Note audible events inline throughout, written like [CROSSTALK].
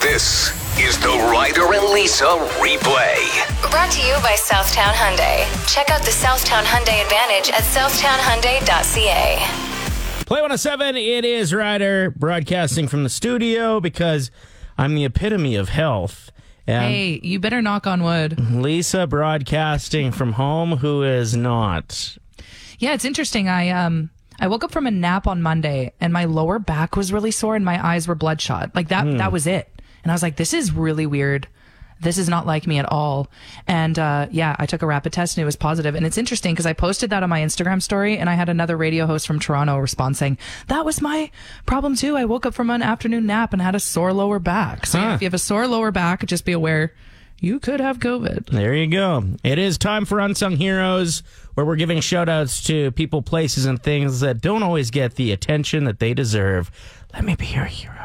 This is the Ryder and Lisa replay. Brought to you by Southtown Hyundai. Check out the Southtown Hyundai Advantage at southtownhyundai.ca. Play 107, it is Ryder broadcasting from the studio because I'm the epitome of health. And Hey, you better knock on wood. Lisa broadcasting from home, who is not. Yeah, it's interesting. I um I woke up from a nap on Monday and my lower back was really sore and my eyes were bloodshot. Like that that was it. And I was like, this is really weird. This is not like me at all. And uh, yeah, I took a rapid test and it was positive. And it's interesting because I posted that on my Instagram story and I had another radio host from Toronto respond saying, that was my problem too. I woke up from an afternoon nap and had a sore lower back. So yeah, if you have a sore lower back, just be aware you could have COVID. There you go. It is time for Unsung Heroes, where we're giving shout outs to people, places, and things that don't always get the attention that they deserve. Let me be your hero.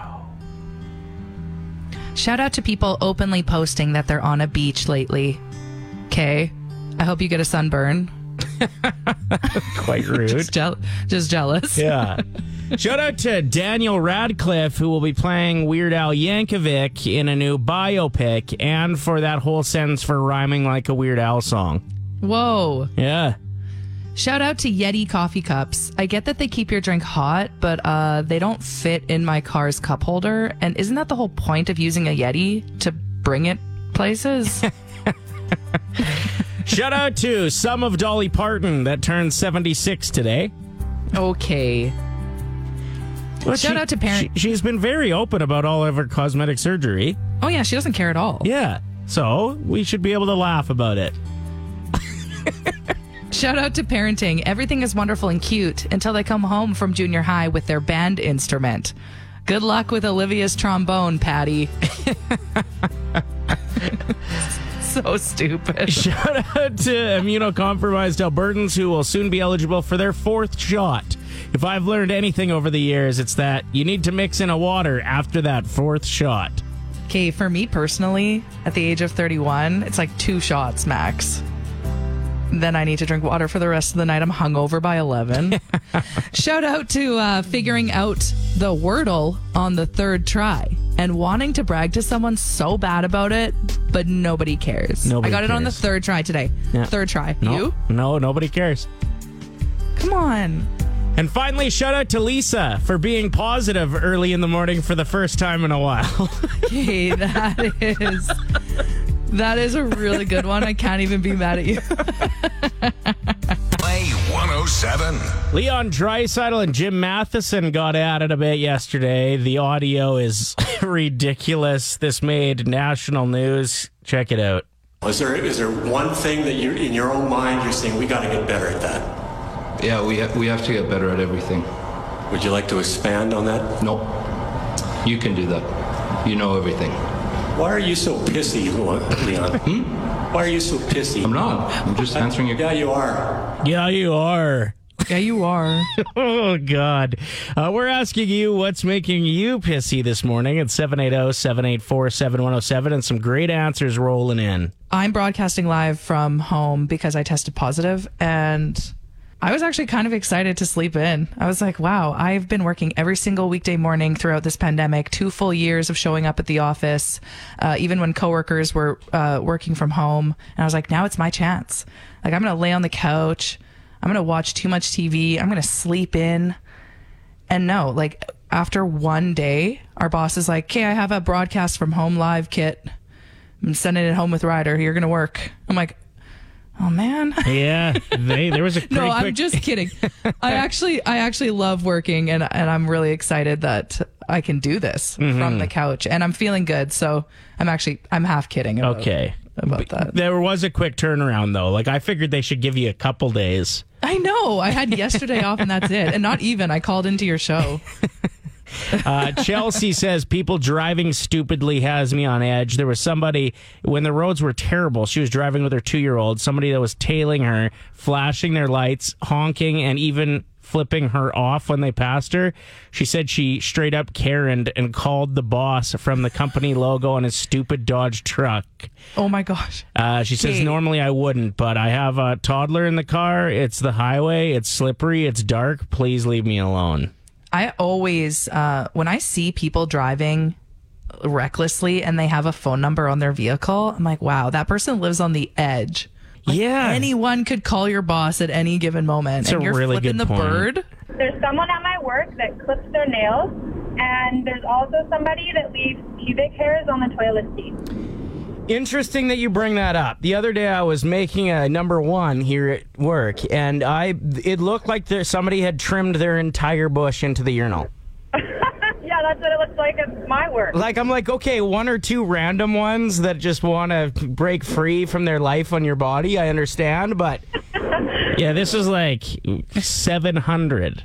Shout out to people openly posting that they're on a beach lately. Okay. I hope you get a sunburn. [LAUGHS] Quite [LAUGHS] rude. Just, jeal- just jealous. Yeah. Shout out to Daniel Radcliffe, who will be playing Weird Al Yankovic in a new biopic, and for that whole sentence for rhyming like a Weird Al song. Whoa. Yeah. Shout out to Yeti coffee cups. I get that they keep your drink hot, but uh, they don't fit in my car's cup holder. And isn't that the whole point of using a Yeti to bring it places? [LAUGHS] Shout out to some of Dolly Parton that turned 76 today. okay. Well, Shout out to parents. She, she's been very open about all of her cosmetic surgery. Oh, yeah, she doesn't care at all. Yeah. So we should be able to laugh about it. Shout out to parenting. Everything is wonderful and cute until they come home from junior high with their band instrument. Good luck with Olivia's trombone, Patty. [LAUGHS] so stupid. Shout out to immunocompromised Albertans who will soon be eligible for their fourth shot. If I've learned anything over the years, it's that you need to mix in a water after that fourth shot. Okay, for me personally, at the age of 31, it's like two shots max. Then I need to drink water for the rest of the night. I'm hungover by 11. [LAUGHS] Shout out to uh, figuring out the Wordle on the third try and wanting to brag to someone so bad about it, but nobody cares. Nobody I got it on the third try today. Yeah. Third try. No, You? No, nobody cares. Come on. And finally, shout out to Lisa for being positive early in the morning for the first time in a while. [LAUGHS] Okay, that [LAUGHS] is. That is a really good one. I can't even be mad at you. Play 107. Leon Draisaitl and Jim Matheson got at it a bit yesterday. The audio is [LAUGHS] ridiculous. This made national news. Check it out. Is there is there one thing that you in your own mind you're saying we got to get better at that? Yeah, we, ha- we have to get better at everything. Would you like to expand on that? No, you can do that. You know everything. Why are you so pissy, Leon? Why are you so pissy? I'm not. I'm just answering your Yeah, you are. Yeah, you are. Yeah, you are. [LAUGHS] Oh, God. Uh, we're asking you what's making you pissy this morning at 780 784 7107 and some great answers rolling in. I'm broadcasting live from home because I tested positive and I was actually kind of excited to sleep in. I was like, wow, I've been working every single weekday morning throughout this pandemic, two full years of showing up at the office, uh, even when coworkers were uh, working from home. And I was like, now it's my chance. Like, I'm going to lay on the couch. I'm going to watch too much TV. I'm going to sleep in. And no, like after one day, our boss is like, okay, I have a broadcast from home live kit. I'm sending it home with Ryder. You're going to work. I'm like, oh man. [LAUGHS] Yeah, they, there was a [LAUGHS] No, quick... I'm just kidding. I [LAUGHS] actually, I actually love working, and and I'm really excited that I can do this Mm-hmm. from the couch, and I'm feeling good. So I'm actually, I'm half kidding. About, Okay. about that. There was a quick turnaround, though. Like, I figured they should give you a couple days. I know. I had yesterday off, and that's it. And not even. I called into your show. Uh, Chelsea says people driving stupidly has me on edge. There was somebody when the roads were terrible. She was driving with her two year old. Somebody that was tailing her, flashing their lights, honking, and even flipping her off when they passed her. She said she straight up Karened and called the boss from the company logo on his stupid Dodge truck. Oh my gosh. Uh, she says Okay. normally I wouldn't, but I have a toddler in the car. It's the highway. It's slippery. It's dark. Please leave me alone. I always, uh, when I see people driving recklessly and they have a phone number on their vehicle, I'm like, wow, that person lives on the edge. yeah. Anyone could call your boss at any given moment. That's and a you're really flipping good the point. bird. There's someone at my work that clips their nails, and there's also somebody that leaves pubic hairs on the toilet seat. Interesting that you bring that up. The other day I was making a number one here at work, and I it looked like there, somebody had trimmed their entire bush into the urinal. [LAUGHS] yeah, that's what it looks like at my work. Like I'm like, okay, one or two random ones that just want to break free from their life on your body. I understand, but [LAUGHS] yeah, this is like 700.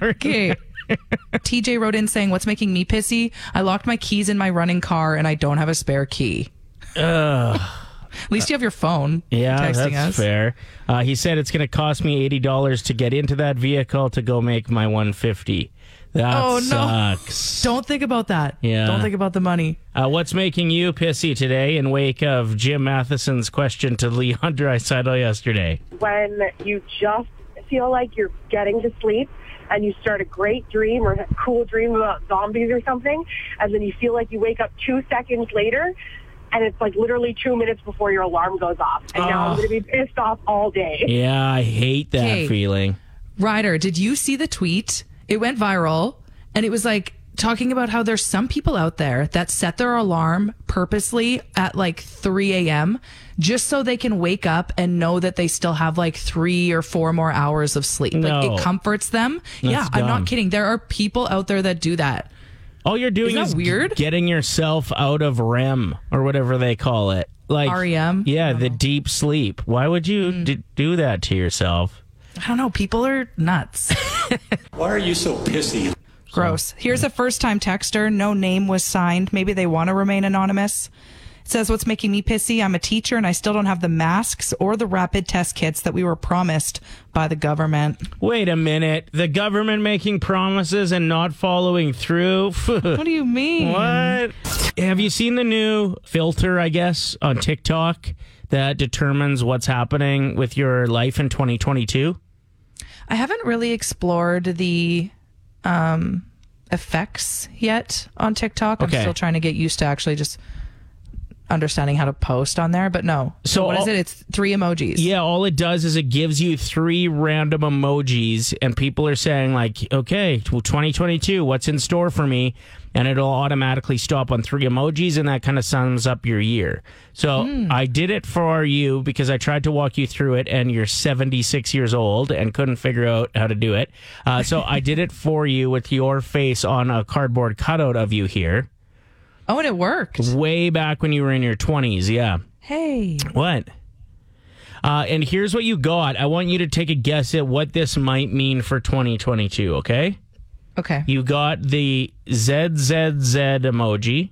Okay. [LAUGHS] TJ wrote in saying, What's making me pissy? I locked my keys in my running car and I don't have a spare key. At least you have your phone Yeah, texting that's us. fair. Uh, he said it's going to cost me eighty dollars to get into that vehicle to go make my one fifty. That Oh, no. sucks. Don't think about that. Yeah. Don't think about the money. Uh, what's making you pissy today in wake of Jim Matheson's question to Leon Draisaitl yesterday? when you just feel like you're getting to sleep and you start a great dream or a cool dream about zombies or something, and then you feel like you wake up two seconds later and it's like literally two minutes before your alarm goes off. And now I'm ah. going to be pissed off all day. Yeah, I hate that Okay. feeling. Ryder, did you see the tweet? It went viral and it was like talking about how there's some people out there that set their alarm purposely at like 3 a.m. just so they can wake up and know that they still have like three or four more hours of sleep. Like it comforts them. yeah, I'm not kidding. There are people out there that do that. All you're doing Isn't that is weird? getting yourself out of REM or whatever they call it. Like REM? Yeah, the deep sleep. Why would you Hmm. d- do that to yourself? I don't know. People are nuts. [LAUGHS] Why are you so pissy? Gross. Here's a first time texter. No name was signed. Maybe they want to remain anonymous. It says, What's making me pissy? I'm a teacher and I still don't have the masks or the rapid test kits that we were promised by the government. Wait a minute. The government making promises and not following through? [LAUGHS] What do you mean? What? Have you seen the new filter, I guess, on TikTok that determines what's happening with your life in 2022? I haven't really explored the um, effects yet on TikTok. Okay. I'm still trying to get used to actually just understanding how to post on there. But no. So, So what is all- it? It's three emojis. Yeah, all it does is it gives you three random emojis, and people are saying, like, okay, well, 2022, what's in store for me? And it'll automatically stop on three emojis, and that kind of sums up your year. So I did it for you because I tried to walk you through it, and you're 76 years old and couldn't figure out how to do it. Uh, so I did it for you with your face on a cardboard cutout of you here, Oh, and it worked. way back when you were in your 20s. Yeah. Hey. What? Uh, and here's what you got. I want you to take a guess at what this might mean for 2022, okay? Okay. You got the ZZZ emoji,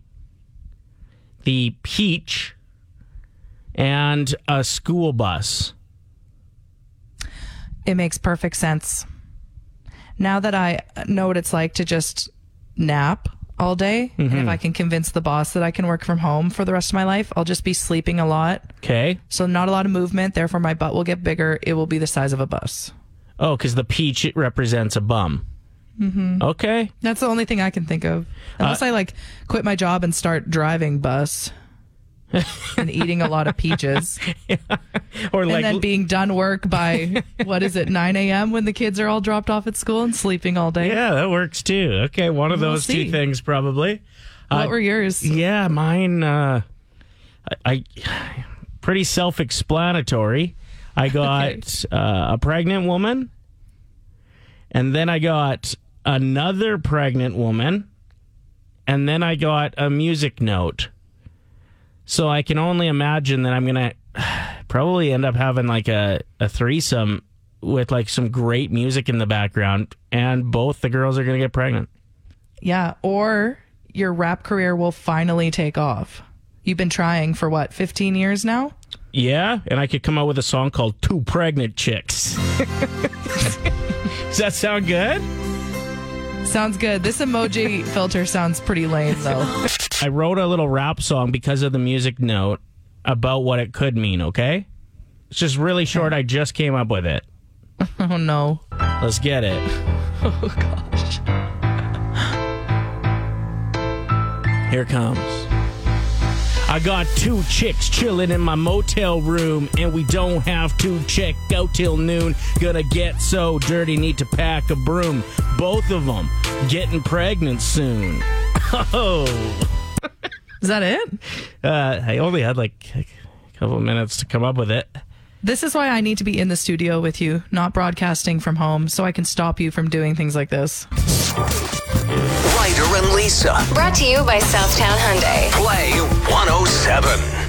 the peach, and a school bus. It makes perfect sense. Now that I know what it's like to just nap all day, and if I can convince the boss that I can work from home for the rest of my life, I'll just be sleeping a lot. Okay. So, not a lot of movement. Therefore, my butt will get bigger. It will be the size of a bus. Oh, because the peach it represents a bum. Mm-hmm. Okay. That's the only thing I can think of. Unless I like quit my job and start driving bus [LAUGHS] and eating a lot of peaches. [LAUGHS] Or and then being done work by, [LAUGHS] what is it, 9 a.m. when the kids are all dropped off at school and sleeping all day? yeah, that works too. Okay, one of We'll those see. two things probably. What Uh, were yours? Yeah, mine. Uh, I, I pretty self-explanatory. I got uh, a pregnant woman, and then I got another pregnant woman, and then I got a music note. So I can only imagine that I'm gonna [SIGHS] probably end up having like a, a threesome with like some great music in the background, and both the girls are gonna get pregnant. Yeah. Or your rap career will finally take off. You've been trying for what, 15 years now? Yeah, and I could come out with a song called Two Pregnant Chicks. [LAUGHS] Does that sound good? Sounds good. This emoji filter sounds pretty lame, though. [LAUGHS] I wrote a little rap song because of the music note about what it could mean, okay? It's just really short. I just came up with it. [LAUGHS] Oh, no. Let's get it. [LAUGHS] Oh, gosh. Here comes. I got two chicks chilling in my motel room, and we don't have to check out till noon. Gonna get so dirty, need to pack a broom. Both of them getting pregnant soon. [LAUGHS] Oh, Is that it? uh, I only had like a couple of minutes to come up with it. This is why I need to be in the studio with you, not broadcasting from home, so I can stop you from doing things like this. Ryder and Lisa. Brought to you by Southtown Hyundai. Play 107.